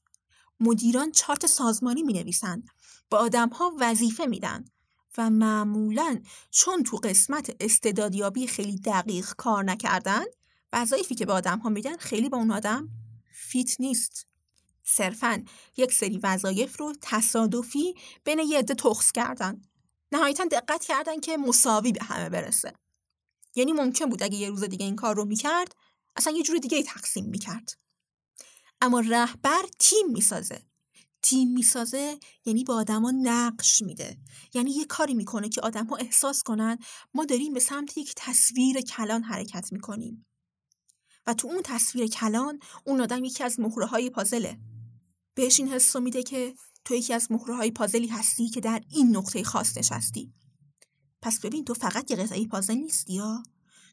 مدیران چارت سازمانی می نویسند به آدم ها وظیفه میدن. و معمولا چون تو قسمت استعدادیابی خیلی دقیق کار نکردن وظایفی که به آدم ها میدن خیلی با اون آدم فیت نیست. صرفا یک سری وظایف رو تصادفی بین یه عده تخص کردن. نهایتا دقت کردن که مساوی به همه برسه. یعنی ممکن بود اگه یه روز دیگه این کار رو می‌کرد اصلا یه جور دیگه تقسیم می‌کرد. اما رهبر تیم می‌سازه. تیم می‌سازه یعنی به آدما نقش میده. یعنی یه کاری می‌کنه که آدما احساس کنن ما داریم به سمت یک تصویر کلان حرکت می‌کنیم. و تو اون تصویر کلان اون آدم یکی از مهره های پازله. بهش این حس میده که تو یکی از مهره های پازلی هستی که در این نقطه خاص نشستی. پس ببین تو فقط یه قطعه پازل نیستی یا؟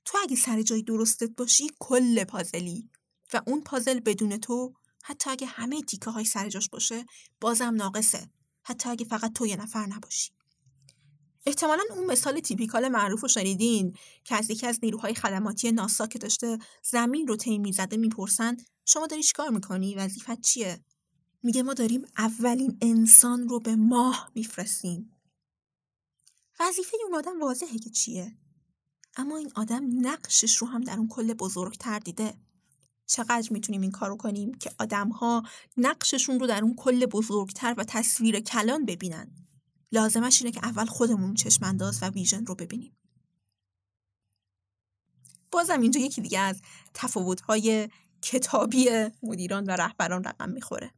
تو اگه سر جای درستت باشی کل پازلی. و اون پازل بدون تو حتی اگه همه تیکه های سر جاش باشه بازم ناقصه. حتی اگه فقط تو یه نفر نباشی. احتمالا اون مثال تیپیکال معروف رو شنیدین که از یکی از نیروهای خدماتی ناسا که داشته زمین رو طی می‌زده می‌پرسن شما داری چیکار می‌کنی؟ وظیفت چیه? میگه ما داریم اولین انسان رو به ماه میفرستیم. وظیفه اون آدم واضحه که چیه. اما این آدم نقشش رو هم در اون کل بزرگتر دیده. چقدر می‌تونیم این کارو کنیم که آدم ها نقششون رو در اون کل بزرگتر و تصویر کلان ببینن؟ لازمش اینه که اول خودمون چشمانداز و ویژن رو ببینیم. بازم اینجا یکی دیگه از تفاوت‌های کتابی مدیران و رهبران رقم می‌خوره.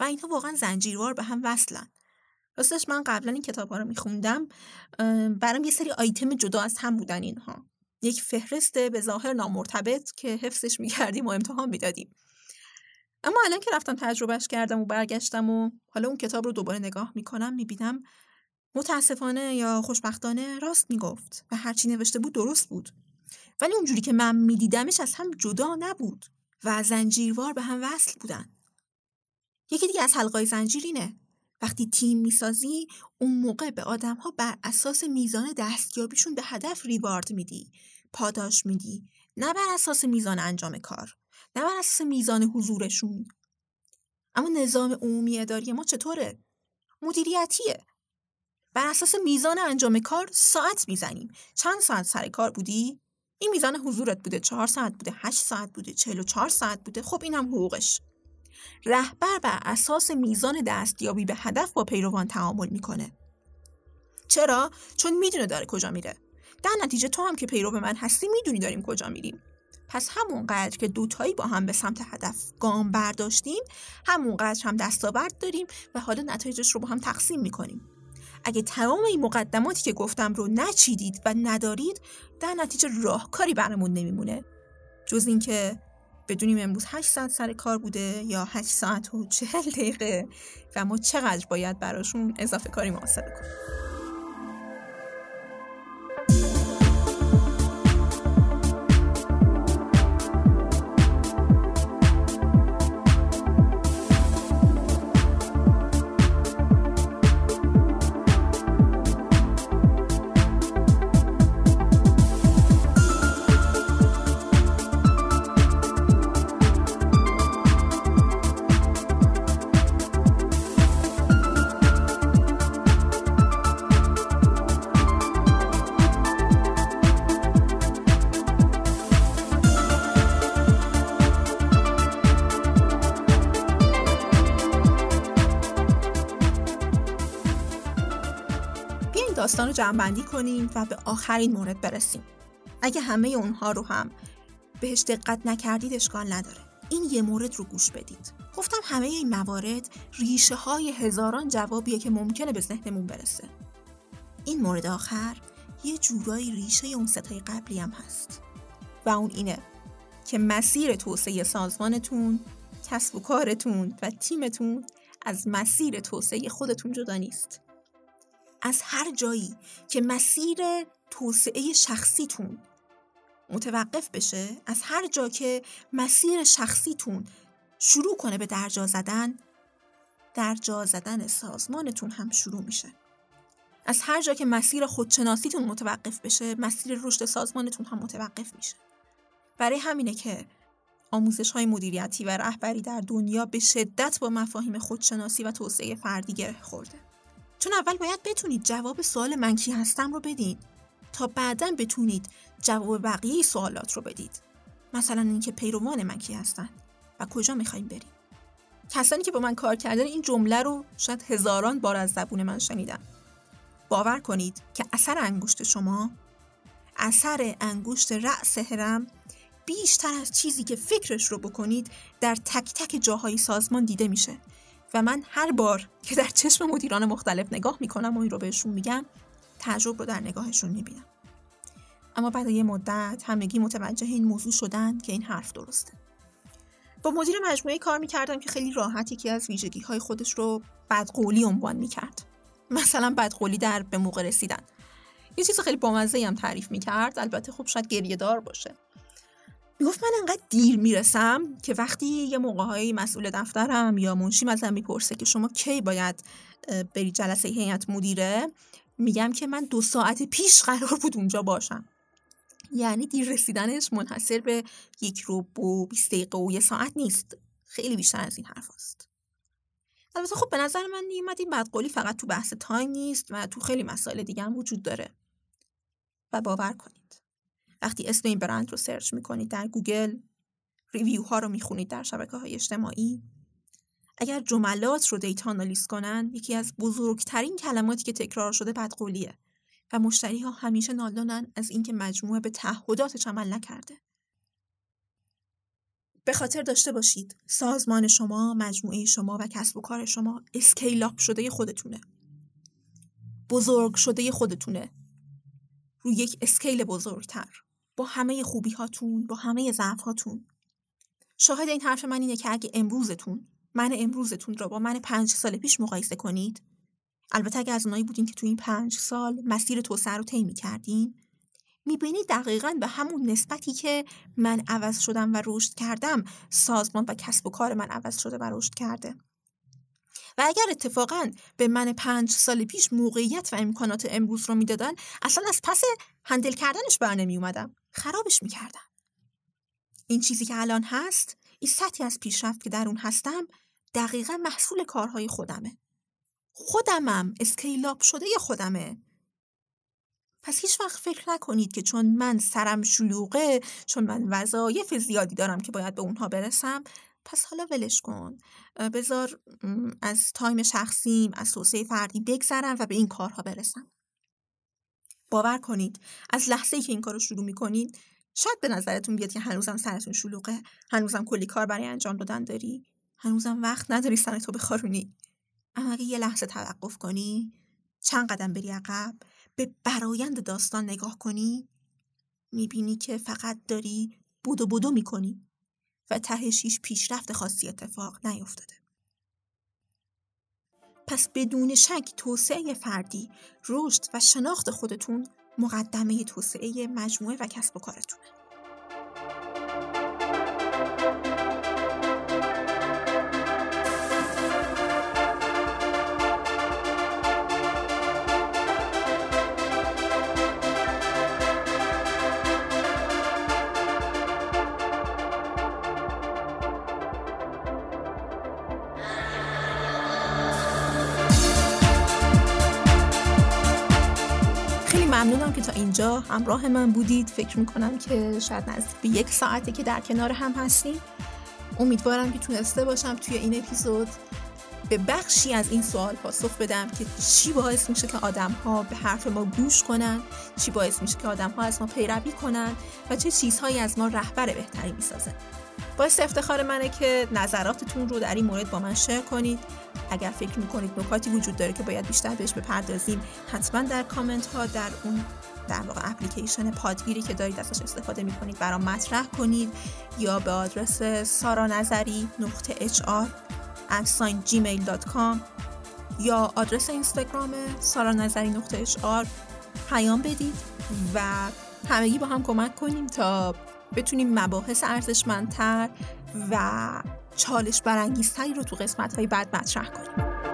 و اینها واقعا زنجیروار به هم وصلن. راستش من قبلا این کتاب ها رو میخوندم برام یه سری آیتم جدا از هم بودن اینها. یک فهرست به ظاهر نامرتبط که حفظش می‌کردیم و امتحان می‌دادیم. اما الان که رفتم تجربهش کردم و برگشتم و حالا اون کتاب رو دوباره نگاه می‌کنم می‌بینم متاسفانه یا خوشبختانه راست می‌گفت و هرچی نوشته بود درست بود. ولی اونجوری که من میدیدمش از هم جدا نبود و زنجیروار به هم وصل بودن. یکی دیگه از حلقای زنجیر اینه وقتی تیم می‌سازی اون موقع به آدم ها بر اساس میزان دستیابیشون به هدف ریوارد میدی پاداش میدی. نه بر اساس میزان انجام کار نه بر اساس میزان حضورشون. اما نظام عمومی اداری ما چطوره؟ مدیریتیه. بر اساس میزان انجام کار ساعت می‌زنیم. چند ساعت سر کار بودی؟ این میزان حضورت بوده چهار ساعت بوده هشت ساعت بوده چهل و چهار ساعت بوده. خب اینم حقوقش. رهبر بر اساس میزان دستیابی به هدف با پیروان تعامل می‌کنه. چرا؟ چون می‌دونه داره کجا میره. در نتیجه تو هم که پیرو من هستی می‌دونی داریم کجا میریم. پس همونقدر که دوتایی با هم به سمت هدف گام برداشتیم همونقدر هم دستاورد داریم و حالا نتایجش رو با هم تقسیم می‌کنیم. اگه تمام این مقدماتی که گفتم رو نچیدید و ندارید در نتیجه راهکاری برامون نمیمونه. جز اینکه بدونیم امروز 8 ساعت سر کار بوده یا 8 ساعت و 40 دقیقه و ما چقدر باید براشون اضافه کاری محاسبه کنیم. جمعبندی کنیم و به آخرین مورد برسیم. اگه همه اونها رو هم بهش دقت نکردید اشکال نداره. این یه مورد رو گوش بدید. گفتم همه این موارد ریشه های هزاران جوابیه که ممکنه به ذهنمون برسه. این مورد آخر یه جورایی ریشه اون ستای قبلی هم هست. و اون اینه که مسیر توسعه سازمانتون کسب و کارتون و تیمتون از مسیر توسعه خودتون جدا نیست. از هر جایی که مسیر توسعه شخصیتون متوقف بشه از هر جا که مسیر شخصیتون شروع کنه به درجا زدن درجا زدن سازمانتون هم شروع میشه. از هر جا که مسیر خودشناسیتون متوقف بشه مسیر رشد سازمانتون هم متوقف میشه. برای همینه که آموزش های مدیریتی و رهبری در دنیا به شدت با مفاهیم خودشناسی و توسعه فردی گره خورده. چون اول باید بتونید جواب سوال من کی هستم رو بدین. تا بعدا بتونید جواب بقیه سوالات رو بدید. مثلا اینکه پیروان من کی هستن و کجا می‌خوایم بریم. کسانی که با من کار کردن این جمله رو شاید هزاران بار از زبون من شنیدن باور کنید که اثر انگشت شما اثر انگشت رأس هرم بیشتر از چیزی که فکرش رو بکنید در تک تک جاهای سازمان دیده میشه. و من هر بار که در چشم مدیران مختلف نگاه می‌کنم و این رو بهشون میگم تعجب رو در نگاهشون می‌بینم. اما بعد یه مدت همگی متوجه این موضوع شدن که این حرف درسته. با مدیر مجموعه کار می‌کردم که خیلی راحت یکی از ویژگی های خودش رو بدقولی عنوان می‌کرد. مثلا بدقولی در به موقع رسیدن. یه چیز خیلی بامزه هم تعریف می‌کرد. البته خب شاید گریه دار باشه. می‌گفت من انقدر دیر می‌رسم که وقتی یه موقع مسئول دفترم یا منشیم ازم می‌پرسه که شما کی باید بری جلسه هیئت مدیره میگم که من دو ساعت پیش قرار بود اونجا باشم. یعنی دیر رسیدنش منحصر به یک رو و 20 دقیقه و یه ساعت نیست. خیلی بیشتر از این حرف هست. البته خب به نظر من نیومد این بدقولی فقط تو بحث time نیست و تو خیلی مسائل دیگه هم وجود داره. و باور کنید. وقتی اسم این برند رو search می‌کنید در Google review ها رو می‌خونید در شبکه های اجتماعی اگر جملات رو data analyze کنن یکی از بزرگترین کلماتی که تکرار شده بدقولیه و مشتری ها همیشه نالانن از اینکه مجموعه به تعهداتش عمل نکرده به خاطر داشته باشید سازمان شما، مجموعه شما و کسب و کار شما اسکیل اپ شده خودتونه. بزرگ شده خودتونه. روی یک اسکیل بزرگتر. با همه خوبی هاتون با همه ضعف هاتون شاهد این حرف من اینه که اگه امروزتون من امروزتون را با من پنج سال پیش مقایسه کنید البته اگه از اونایی بودین که تو این پنج سال مسیر توسعه رو طی کردین می‌بینید دقیقا به همون نسبتی که من عوض شدم و رشد کردم سازمان و کسب و کار من عوض شده و رشد کرده. و اگر اتفاقا به من پنج سال پیش موقعیت و امکانات امروز رو می‌دادن اصلا از پس هندل کردنش بر نمی اومدم خرابش می‌کردم. این چیزی که الان هست این سطحی از پیشرفت که در اون هستم دقیقا محصول کارهای خودمه. خودمم اسکیلاب شده خودمه؟ پس هیچ وقت فکر نکنید که چون من سرم شلوغه چون من وظایف زیادی دارم که باید به اونها برسم پس حالا ولش کن. بذار از تایم شخصیم از توسعه فردی بگذرم و به این کارها برسم. باور کنید از لحظه ای که این کار رو شروع می‌کنید شاید به نظرتون بیاد که هنوزم سرتون شلوغه هنوزم کلی کار برای انجام دادن داری هنوزم وقت نداری سرتو بخارونی. اما اگه یه لحظه توقف کنی چند قدم بری عقب به برایند داستان نگاه کنی می‌بینی که فقط داری بودو بودو می‌کنی. و تهش پیشرفت خاصی اتفاق نیفتاده. پس بدون شک توسعه فردی، رشد و شناخت خودتون مقدمه توسعه مجموعه و کسب و کارتونه. همراه من بودید. فکر می‌کنم که شاید نزدیک به یک ساعته که در کنار هم هستیم. امیدوارم که تونسته باشم توی این اپیزود به بخشی از این سوال پاسخ بدم که چی باعث میشه که آدم ها به حرف ما گوش کنن چی باعث میشه که آدم ها از ما پیروی کنن و چه چیزهایی از ما رهبر بهتری می‌سازه باعث افتخار منه که نظراتتون رو در این مورد با من شیر کنید. اگر فکر می‌کنید نکاتی وجود داره که باید بیشتر بهش بپردازیم حتما در کامنت ها در اون در واقع اپلیکیشن پادگیری که دارید ازش استفاده می‌کنید برام مطرح کنید یا به آدرس سارا نظری نقطه اچ آر یا آدرس اینستاگرام سارا نظری نقطه اچ آر پیام بدید و همگی با هم کمک کنیم تا بتونیم مباحث ارزشمندتر و چالش برانگیزتری رو تو قسمت های بعد مطرح کنیم.